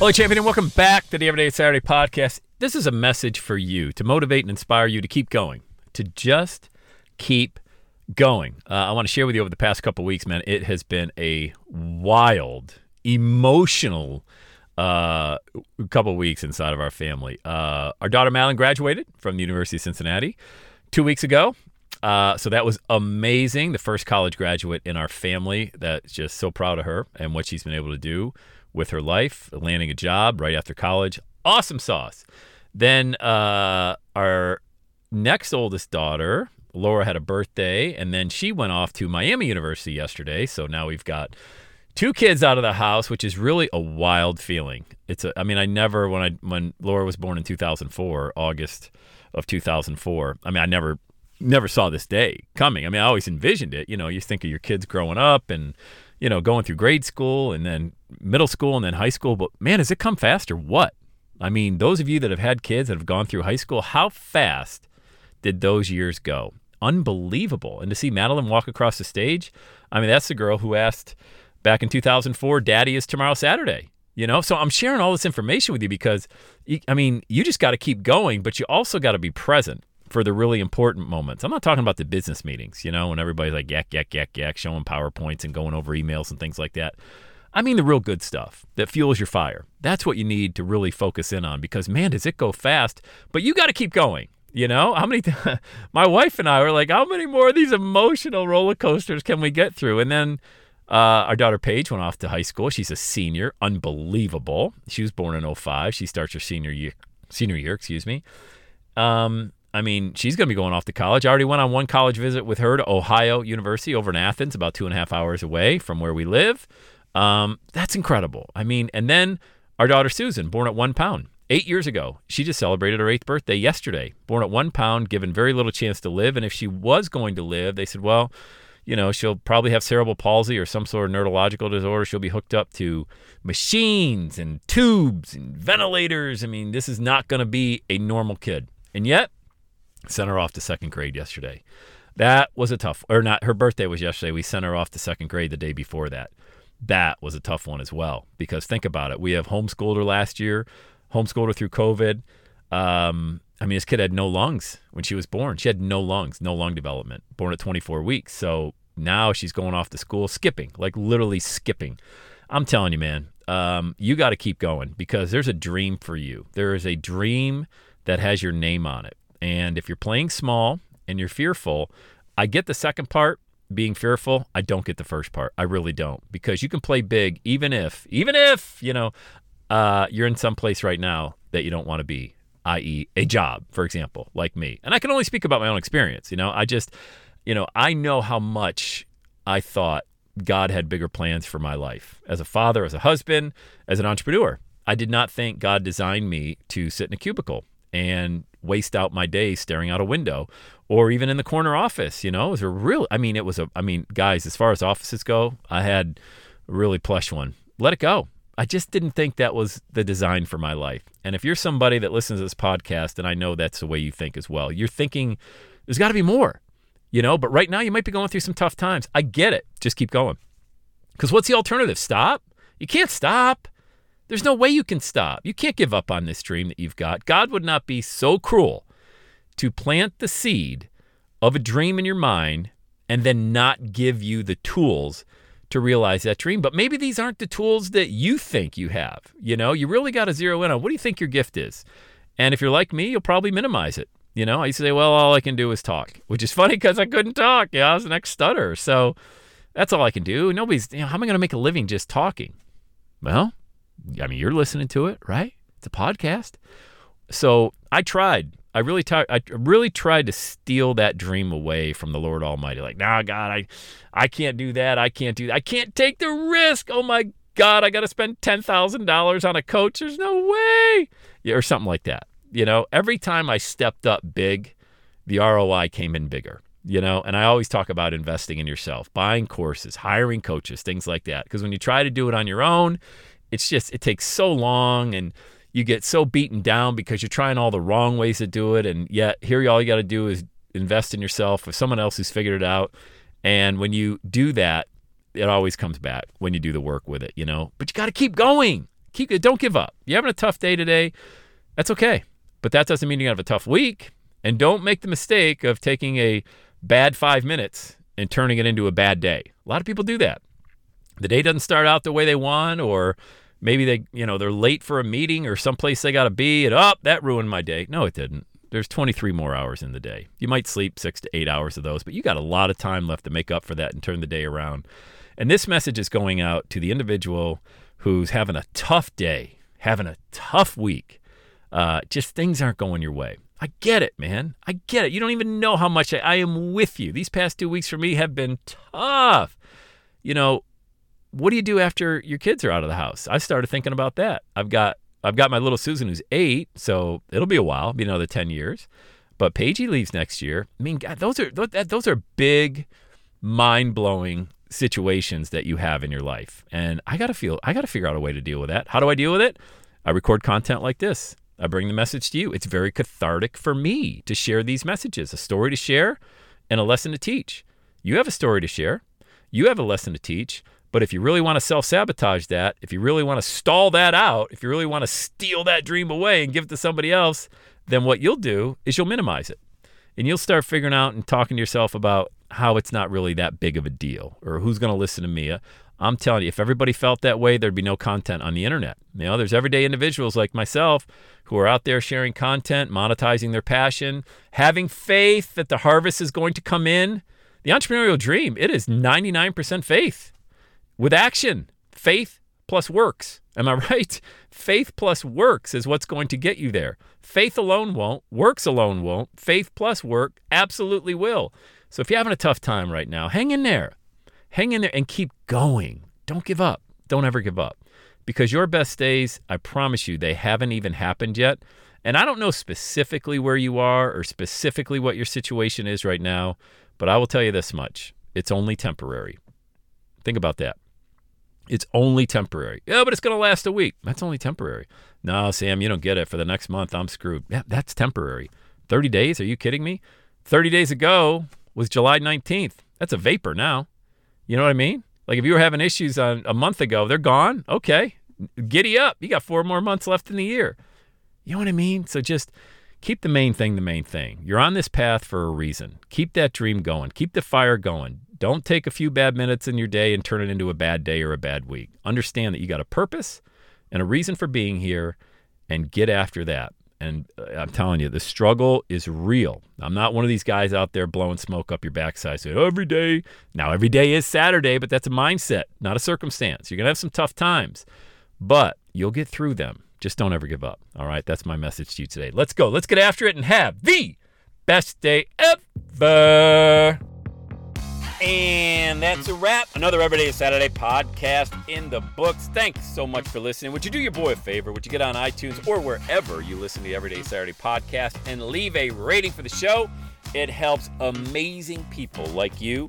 Hello, champion, and welcome back to the Everyday Saturday podcast. This is a message for you to motivate and inspire you to keep going, to just keep going. Uh, I want to share with you over the past couple weeks, man. It has been a wild, emotional uh, couple weeks inside of our family. Uh, our daughter Madeline graduated from the University of Cincinnati two weeks ago. Uh, so that was amazing. The first college graduate in our family. That's just so proud of her and what she's been able to do with her life, landing a job right after college. Awesome sauce. Then uh, our next oldest daughter, Laura, had a birthday, and then she went off to Miami University yesterday. So now we've got two kids out of the house, which is really a wild feeling. It's a, I mean, I never when I when Laura was born in 2004, August of 2004. I mean, I never never saw this day coming. I mean, I always envisioned it. You know, you think of your kids growing up and you know going through grade school and then middle school and then high school. But man, has it come fast or what? I mean, those of you that have had kids that have gone through high school, how fast did those years go? Unbelievable. And to see Madeline walk across the stage, I mean, that's the girl who asked back in 2004, Daddy is tomorrow Saturday. You know, so I'm sharing all this information with you because, I mean, you just got to keep going, but you also got to be present for the really important moments. I'm not talking about the business meetings, you know, when everybody's like yak, yak, yak, yak, showing PowerPoints and going over emails and things like that. I mean the real good stuff that fuels your fire. That's what you need to really focus in on because man, does it go fast, but you got to keep going. You know, how many my wife and I were like, how many more of these emotional roller coasters can we get through? And then uh, our daughter Paige went off to high school. She's a senior, unbelievable. She was born in 05. She starts her senior year, senior year, excuse me. Um, I mean, she's going to be going off to college. I already went on one college visit with her to Ohio University over in Athens, about two and a half hours away from where we live. Um, that's incredible. I mean, and then our daughter Susan, born at one pound, eight years ago. She just celebrated her eighth birthday yesterday. Born at one pound, given very little chance to live. And if she was going to live, they said, well, you know, she'll probably have cerebral palsy or some sort of neurological disorder. She'll be hooked up to machines and tubes and ventilators. I mean, this is not going to be a normal kid. And yet, sent her off to second grade yesterday. That was a tough, or not, her birthday was yesterday. We sent her off to second grade the day before that that was a tough one as well. Because think about it, we have homeschooled her last year, homeschooled her through COVID. Um, I mean, this kid had no lungs when she was born. She had no lungs, no lung development. Born at 24 weeks, so now she's going off to school skipping, like literally skipping. I'm telling you, man, um, you got to keep going because there's a dream for you. There is a dream that has your name on it. And if you're playing small and you're fearful, I get the second part being fearful, I don't get the first part. I really don't because you can play big even if, even if, you know, uh, you're in some place right now that you don't want to be, i.e., a job, for example, like me. And I can only speak about my own experience. You know, I just, you know, I know how much I thought God had bigger plans for my life as a father, as a husband, as an entrepreneur. I did not think God designed me to sit in a cubicle and waste out my day staring out a window or even in the corner office. You know, it was a real, I mean, it was a, I mean, guys, as far as offices go, I had a really plush one. Let it go. I just didn't think that was the design for my life. And if you're somebody that listens to this podcast, and I know that's the way you think as well, you're thinking there's got to be more, you know, but right now you might be going through some tough times. I get it. Just keep going. Because what's the alternative? Stop? You can't stop. There's no way you can stop. You can't give up on this dream that you've got. God would not be so cruel to plant the seed of a dream in your mind and then not give you the tools to realize that dream. But maybe these aren't the tools that you think you have. You know, you really got to zero in on what do you think your gift is? And if you're like me, you'll probably minimize it. You know, I used to say, well, all I can do is talk, which is funny because I couldn't talk. Yeah, I was an ex stutter. So that's all I can do. Nobody's, you know, how am I going to make a living just talking? Well, I mean, you're listening to it, right? It's a podcast. So I tried. I really, t- I really tried to steal that dream away from the Lord Almighty. Like, nah, God, I, I can't do that. I can't do that. I can't take the risk. Oh my God, I got to spend ten thousand dollars on a coach. There's no way, yeah, or something like that. You know, every time I stepped up big, the ROI came in bigger. You know, and I always talk about investing in yourself, buying courses, hiring coaches, things like that. Because when you try to do it on your own, it's just it takes so long and you get so beaten down because you're trying all the wrong ways to do it. And yet here all you got to do is invest in yourself with someone else who's figured it out. And when you do that it always comes back when you do the work with it you know? But you got to keep going. Keep it don't give up. You're having a tough day today that's okay. But that doesn't mean to have a tough week. And don't make the mistake of taking a bad five minutes and turning it into a bad day. A lot of people do that the day doesn't start out the way they want or maybe they you know they're late for a meeting or someplace they got to be and up oh, that ruined my day no it didn't there's 23 more hours in the day you might sleep six to eight hours of those but you got a lot of time left to make up for that and turn the day around and this message is going out to the individual who's having a tough day having a tough week uh, just things aren't going your way I get it, man. I get it. You don't even know how much I, I am with you. These past two weeks for me have been tough. You know, what do you do after your kids are out of the house? I started thinking about that. I've got I've got my little Susan who's eight, so it'll be a while, be another ten years. But Paigey leaves next year. I mean, God, those are those are big, mind blowing situations that you have in your life, and I gotta feel I gotta figure out a way to deal with that. How do I deal with it? I record content like this. I bring the message to you. It's very cathartic for me to share these messages, a story to share, and a lesson to teach. You have a story to share. You have a lesson to teach. But if you really want to self sabotage that, if you really want to stall that out, if you really want to steal that dream away and give it to somebody else, then what you'll do is you'll minimize it. And you'll start figuring out and talking to yourself about how it's not really that big of a deal or who's going to listen to me. I'm telling you, if everybody felt that way, there'd be no content on the internet. You know, there's everyday individuals like myself who are out there sharing content, monetizing their passion, having faith that the harvest is going to come in. The entrepreneurial dream, it is 99% faith with action. Faith plus works. Am I right? Faith plus works is what's going to get you there. Faith alone won't. Works alone won't. Faith plus work absolutely will. So if you're having a tough time right now, hang in there. Hang in there and keep going. Don't give up. Don't ever give up. Because your best days, I promise you, they haven't even happened yet. And I don't know specifically where you are or specifically what your situation is right now, but I will tell you this much it's only temporary. Think about that. It's only temporary. Yeah, but it's going to last a week. That's only temporary. No, Sam, you don't get it. For the next month, I'm screwed. Yeah, that's temporary. 30 days? Are you kidding me? 30 days ago was July 19th. That's a vapor now. You know what I mean? Like if you were having issues on a month ago, they're gone. Okay. Giddy up. You got four more months left in the year. You know what I mean? So just keep the main thing the main thing. You're on this path for a reason. Keep that dream going. Keep the fire going. Don't take a few bad minutes in your day and turn it into a bad day or a bad week. Understand that you got a purpose and a reason for being here and get after that. And uh, I'm telling you, the struggle is real. I'm not one of these guys out there blowing smoke up your backside saying, every day. Now, every day is Saturday, but that's a mindset, not a circumstance. You're going to have some tough times, but you'll get through them. Just don't ever give up. All right. That's my message to you today. Let's go. Let's get after it and have the best day ever. And that's a wrap. Another Everyday Saturday podcast in the books. Thanks so much for listening. Would you do your boy a favor? Would you get on iTunes or wherever you listen to the Everyday Saturday podcast and leave a rating for the show? It helps amazing people like you